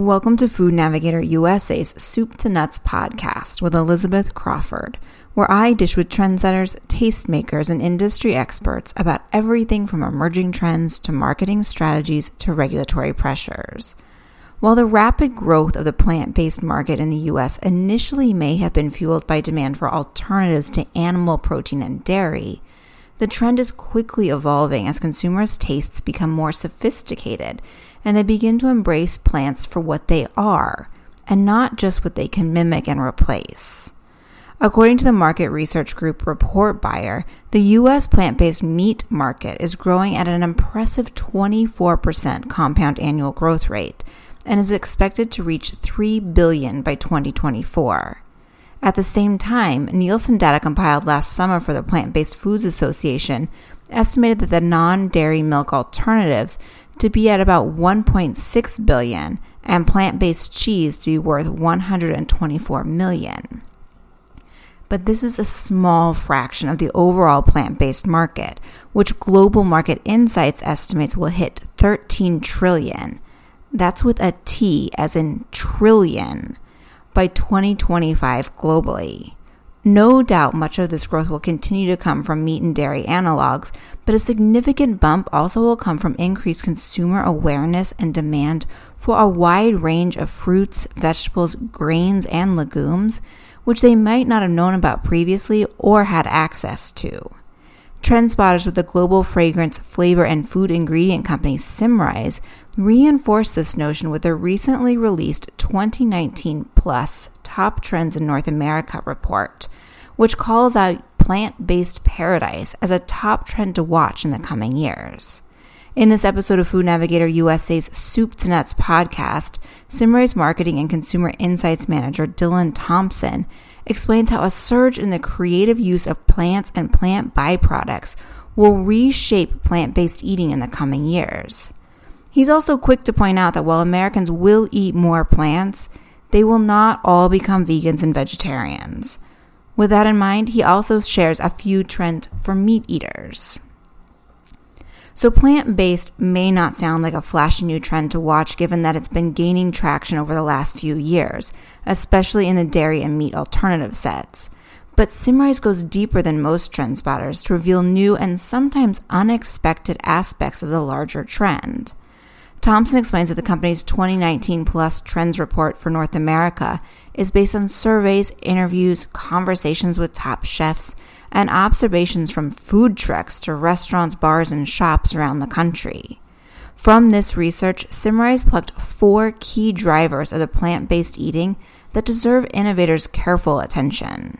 Welcome to Food Navigator USA's Soup to Nuts podcast with Elizabeth Crawford, where I dish with trendsetters, tastemakers, and industry experts about everything from emerging trends to marketing strategies to regulatory pressures. While the rapid growth of the plant based market in the US initially may have been fueled by demand for alternatives to animal protein and dairy, the trend is quickly evolving as consumers' tastes become more sophisticated and they begin to embrace plants for what they are and not just what they can mimic and replace. According to the market research group Report Buyer, the U.S. plant based meat market is growing at an impressive 24% compound annual growth rate and is expected to reach 3 billion by 2024. At the same time, Nielsen data compiled last summer for the Plant Based Foods Association estimated that the non dairy milk alternatives to be at about 1.6 billion and plant-based cheese to be worth 124 million. But this is a small fraction of the overall plant-based market, which Global Market Insights estimates will hit 13 trillion. That's with a T as in trillion by 2025 globally. No doubt much of this growth will continue to come from meat and dairy analogs, but a significant bump also will come from increased consumer awareness and demand for a wide range of fruits, vegetables, grains, and legumes, which they might not have known about previously or had access to. Trend spotters with the global fragrance, flavor, and food ingredient company Symrise reinforced this notion with their recently released 2019 Plus Top Trends in North America report, which calls out plant based paradise as a top trend to watch in the coming years. In this episode of Food Navigator USA's Soup to Nuts podcast, Symrise Marketing and Consumer Insights Manager Dylan Thompson explains how a surge in the creative use of plants and plant byproducts will reshape plant based eating in the coming years. He's also quick to point out that while Americans will eat more plants, they will not all become vegans and vegetarians. With that in mind, he also shares a few trends for meat eaters. So, plant based may not sound like a flashy new trend to watch given that it's been gaining traction over the last few years, especially in the dairy and meat alternative sets. But Symrise goes deeper than most trend spotters to reveal new and sometimes unexpected aspects of the larger trend. Thompson explains that the company's 2019 Plus Trends report for North America is based on surveys, interviews, conversations with top chefs, and observations from food trucks to restaurants, bars, and shops around the country. From this research, Symrise plucked four key drivers of the plant based eating that deserve innovators' careful attention.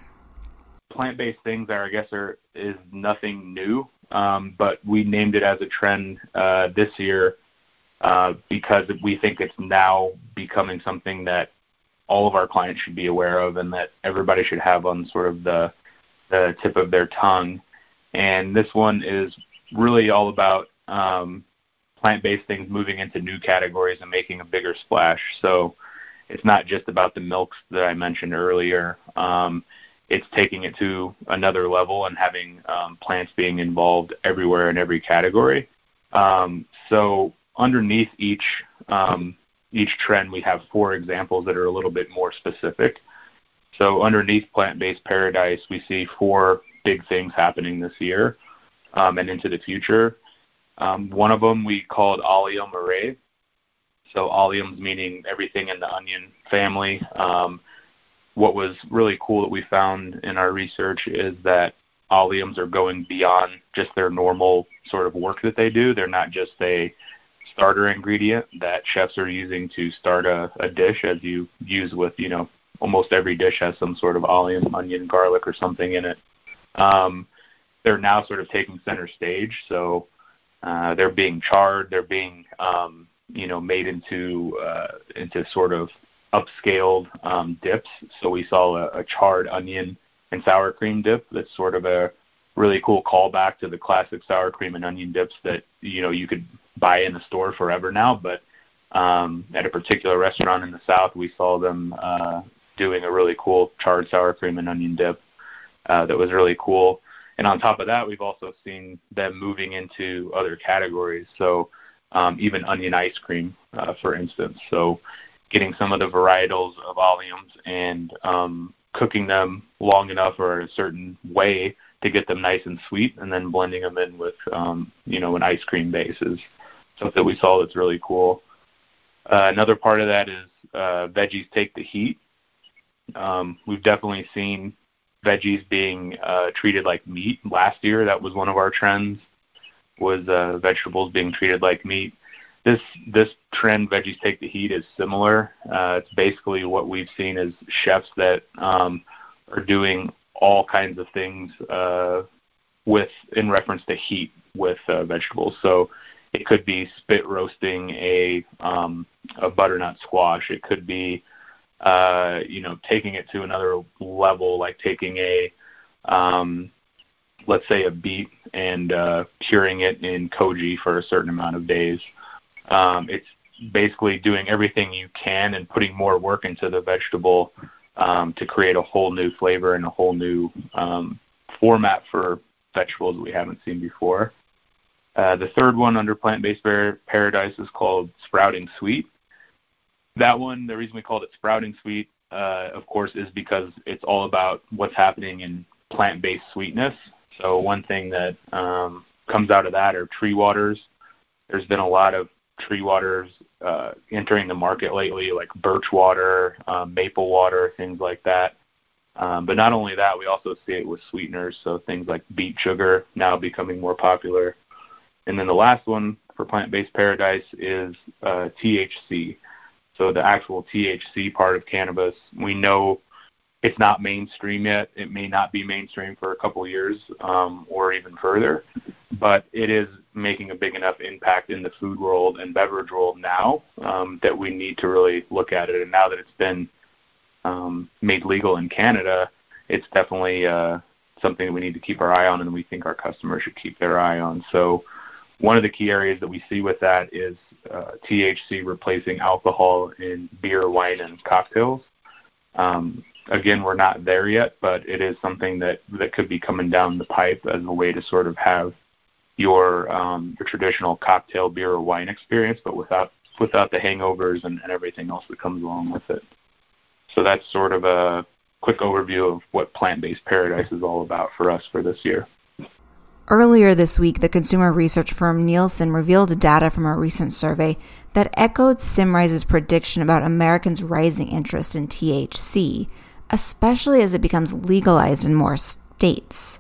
Plant based things are, I guess, are is nothing new, um, but we named it as a trend uh, this year because we think it's now becoming something that all of our clients should be aware of and that everybody should have on sort of the the tip of their tongue. And this one is really all about um, plant-based things moving into new categories and making a bigger splash. So it's not just about the milks that I mentioned earlier. Um, it's taking it to another level and having um, plants being involved everywhere in every category. Um, so underneath each um, each trend, we have four examples that are a little bit more specific. So underneath plant-based paradise, we see four big things happening this year um, and into the future. Um, one of them we called Allium Array. So alliums meaning everything in the onion family. Um, what was really cool that we found in our research is that alliums are going beyond just their normal sort of work that they do. They're not just a starter ingredient that chefs are using to start a, a dish as you use with, you know, almost every dish has some sort of allium, onion, garlic, or something in it. Um, they're now sort of taking center stage, so uh, they're being charred, they're being, um, you know, made into uh, into sort of upscaled um, dips. So we saw a, a charred onion and sour cream dip that's sort of a really cool callback to the classic sour cream and onion dips that you know you could buy in the store forever now, but um, at a particular restaurant in the South, we saw them uh, doing a really cool charred sour cream and onion dip uh, that was really cool. And on top of that, we've also seen them moving into other categories. So um, even onion ice cream, uh, for instance. So getting some of the varietals of alliums and um, cooking them long enough or a certain way to get them nice and sweet, and then blending them in with um, you know an ice cream base is something that we saw that's really cool. Uh, another part of that is uh, veggies take the heat. Um, we've definitely seen veggies being uh, treated like meat. Last year, that was one of our trends, was uh, vegetables being treated like meat. This this trend, veggies take the heat, is similar. Uh, it's basically what we've seen as chefs that um, are doing all kinds of things uh, with in reference to heat with uh, vegetables. So it could be spit roasting a um, a butternut squash. It could be uh, you know taking it to another level, like taking a um, let's say a beet and uh, curing it in koji for a certain amount of days. Um, it's basically doing everything you can and putting more work into the vegetable um, to create a whole new flavor and a whole new um, format for vegetables we haven't seen before. Uh, the third one under plant-based paradise is called Sprouting Sweet. That one, the reason we called it Sprouting Sweet, uh, of course, is because it's all about what's happening in plant-based sweetness. So one thing that um, comes out of that are tree waters. There's been a lot of tree waters uh, entering the market lately, like birch water, um, maple water, things like that. Um, but not only that, we also see it with sweeteners, so things like beet sugar now becoming more popular. And then the last one for plant-based paradise is uh, THC. So the actual THC part of cannabis, we know it's not mainstream yet. It may not be mainstream for a couple years um, or even further, but it is making a big enough impact in the food world and beverage world now um, that we need to really look at it. And now that it's been um, made legal in Canada, it's definitely uh, something that we need to keep our eye on, and we think our customers should keep their eye on. So, one of the key areas that we see with that is uh, THC replacing alcohol in beer, wine, and cocktails. Um, again, we're not there yet, but it is something that that could be coming down the pipe as a way to sort of have your um, your traditional cocktail beer or wine experience, but without without the hangovers and, and everything else that comes along with it. So that's sort of a quick overview of what plant-based paradise is all about for us for this year. Earlier this week, the consumer research firm Nielsen revealed data from a recent survey that echoed Symrise's prediction about Americans' rising interest in THC, especially as it becomes legalized in more states.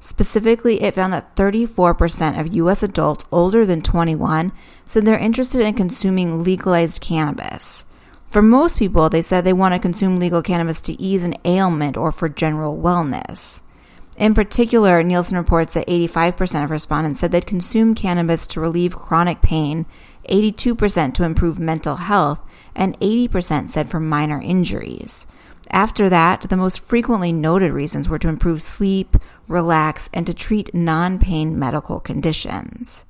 Specifically, it found that 34% of U.S. adults older than 21 said they're interested in consuming legalized cannabis. For most people, they said they want to consume legal cannabis to ease an ailment or for general wellness. In particular, Nielsen reports that 85% of respondents said they'd consume cannabis to relieve chronic pain, 82% to improve mental health, and 80% said for minor injuries. After that, the most frequently noted reasons were to improve sleep, relax, and to treat non pain medical conditions.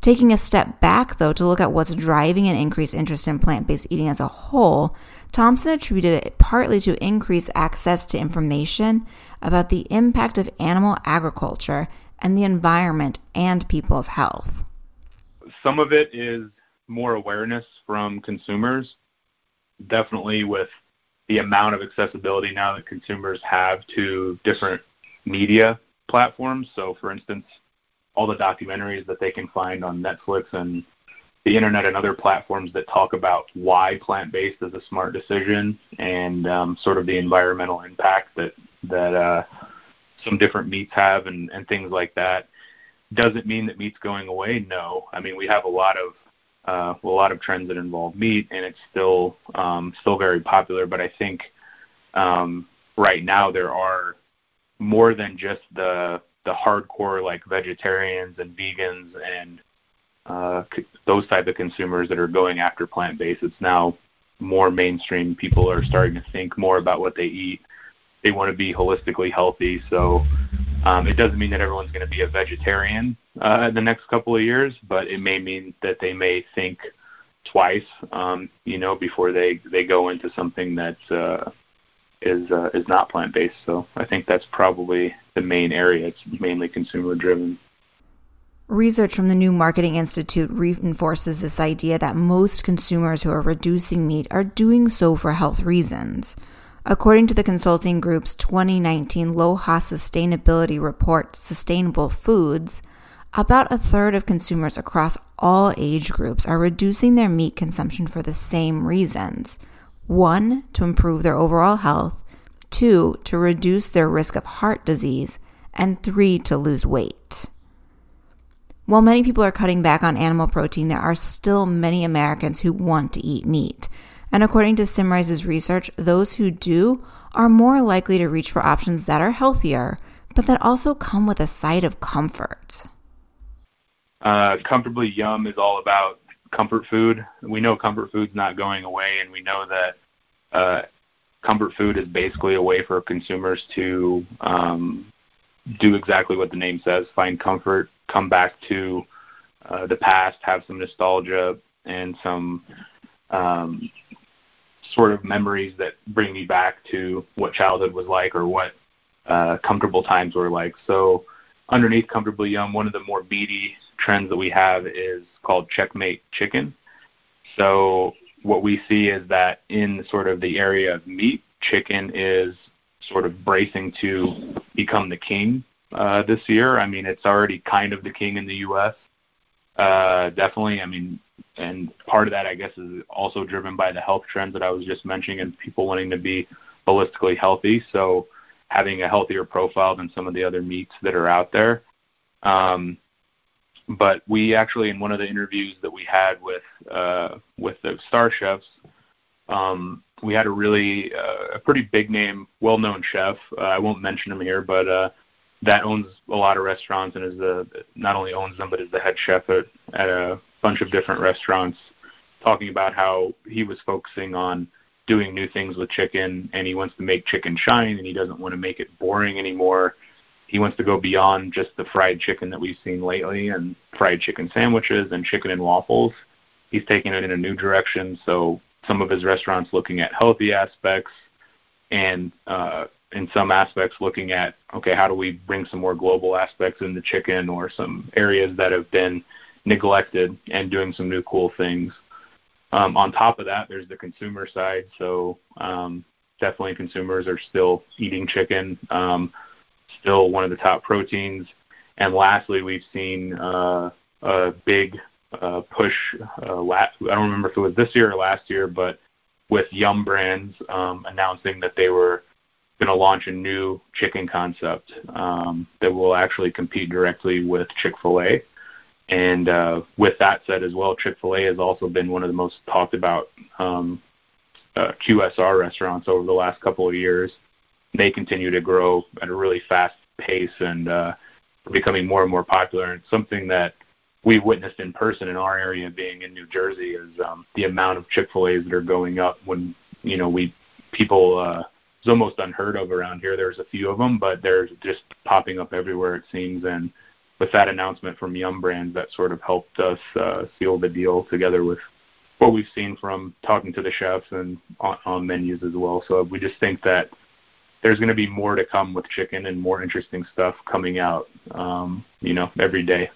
Taking a step back, though, to look at what's driving an increased interest in plant based eating as a whole, Thompson attributed it partly to increased access to information about the impact of animal agriculture and the environment and people's health. Some of it is more awareness from consumers, definitely with the amount of accessibility now that consumers have to different media platforms. So, for instance, all the documentaries that they can find on Netflix and the internet and other platforms that talk about why plant-based is a smart decision and um, sort of the environmental impact that that uh, some different meats have and, and things like that. Does it mean that meat's going away? No. I mean, we have a lot of uh, a lot of trends that involve meat, and it's still um, still very popular. But I think um, right now there are more than just the the hardcore like vegetarians and vegans and uh, those type of consumers that are going after plant based. It's now more mainstream. People are starting to think more about what they eat. They want to be holistically healthy. So um, it doesn't mean that everyone's going to be a vegetarian uh, the next couple of years, but it may mean that they may think twice, um, you know, before they they go into something that uh, is uh, is not plant based. So I think that's probably the main area. It's mainly consumer driven. Research from the New Marketing Institute reinforces this idea that most consumers who are reducing meat are doing so for health reasons. According to the consulting group's 2019 LOHAS sustainability report, Sustainable Foods, about a third of consumers across all age groups are reducing their meat consumption for the same reasons one, to improve their overall health, two, to reduce their risk of heart disease, and three, to lose weight. While many people are cutting back on animal protein, there are still many Americans who want to eat meat. And according to Symrise's research, those who do are more likely to reach for options that are healthier, but that also come with a side of comfort. Uh, Comfortably Yum is all about comfort food. We know comfort food's not going away, and we know that uh, comfort food is basically a way for consumers to um, do exactly what the name says: find comfort, come back to uh, the past, have some nostalgia and some um, sort of memories that bring me back to what childhood was like or what uh, comfortable times were like. So underneath Comfortably Yum, one of the more meaty trends that we have is called Checkmate Chicken. So what we see is that in sort of the area of meat, chicken is sort of bracing to become the king uh, this year. I mean, it's already kind of the king in the U.S. Uh, definitely. I mean, and part of that, I guess, is also driven by the health trends that I was just mentioning and people wanting to be holistically healthy. So having a healthier profile than some of the other meats that are out there. Um, but we actually, in one of the interviews that we had with uh, with the star chefs, um, we had a really uh, a pretty big name, well known chef. Uh, I won't mention him here, but uh, that owns a lot of restaurants and is the not only owns them but is the head chef at, at a bunch of different restaurants. Talking about how he was focusing on doing new things with chicken and he wants to make chicken shine and he doesn't want to make it boring anymore. He wants to go beyond just the fried chicken that we've seen lately and fried chicken sandwiches and chicken and waffles. He's taking it in a new direction. So some of his restaurants looking at healthy aspects and uh, in some aspects looking at okay how do we bring some more global aspects in the chicken or some areas that have been neglected and doing some new cool things. Um, on top of that there's the consumer side. So um, definitely consumers are still eating chicken um, still one of the top proteins. And lastly we've seen uh, a big uh, push uh, last, I don't remember if it was this year or last year but with Yum! Brands um, announcing that they were going to launch a new chicken concept um, that will actually compete directly with Chick Fil A. And uh, with that said, as well, Chick Fil A has also been one of the most talked about um, uh, QSR restaurants over the last couple of years. They continue to grow at a really fast pace and uh, becoming more and more popular. And something that we've witnessed in person in our area, being in New Jersey, is um, the amount of Chick Fil A's that are going up when you know we people uh, it's almost unheard of around here. There's a few of them, but they're just popping up everywhere it seems. And with that announcement from Yum Brands, that sort of helped us uh, seal the deal together with what we've seen from talking to the chefs and on, on menus as well. So we just think that there's going to be more to come with chicken and more interesting stuff coming out, um, you know, every day.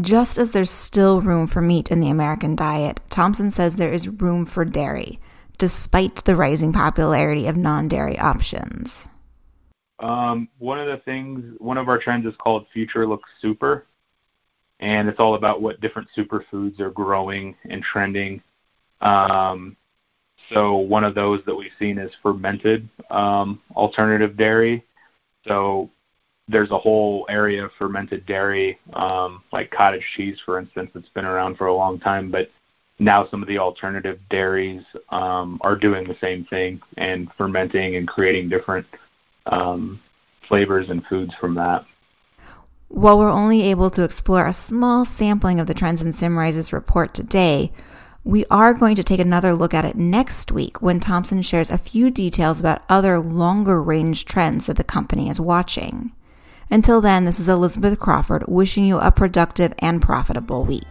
Just as there's still room for meat in the American diet, Thompson says there is room for dairy despite the rising popularity of non dairy options? Um, one of the things, one of our trends is called Future Looks Super, and it's all about what different superfoods are growing and trending. Um, so one of those that we've seen is fermented um, alternative dairy. So there's a whole area of fermented dairy, um, like cottage cheese, for instance, that's been around for a long time, but now some of the alternative dairies um, are doing the same thing and fermenting and creating different um, flavors and foods from that. While we're only able to explore a small sampling of the trends in Symrise's report today, we are going to take another look at it next week when Thompson shares a few details about other longer range trends that the company is watching. Until then, this is Elizabeth Crawford wishing you a productive and profitable week.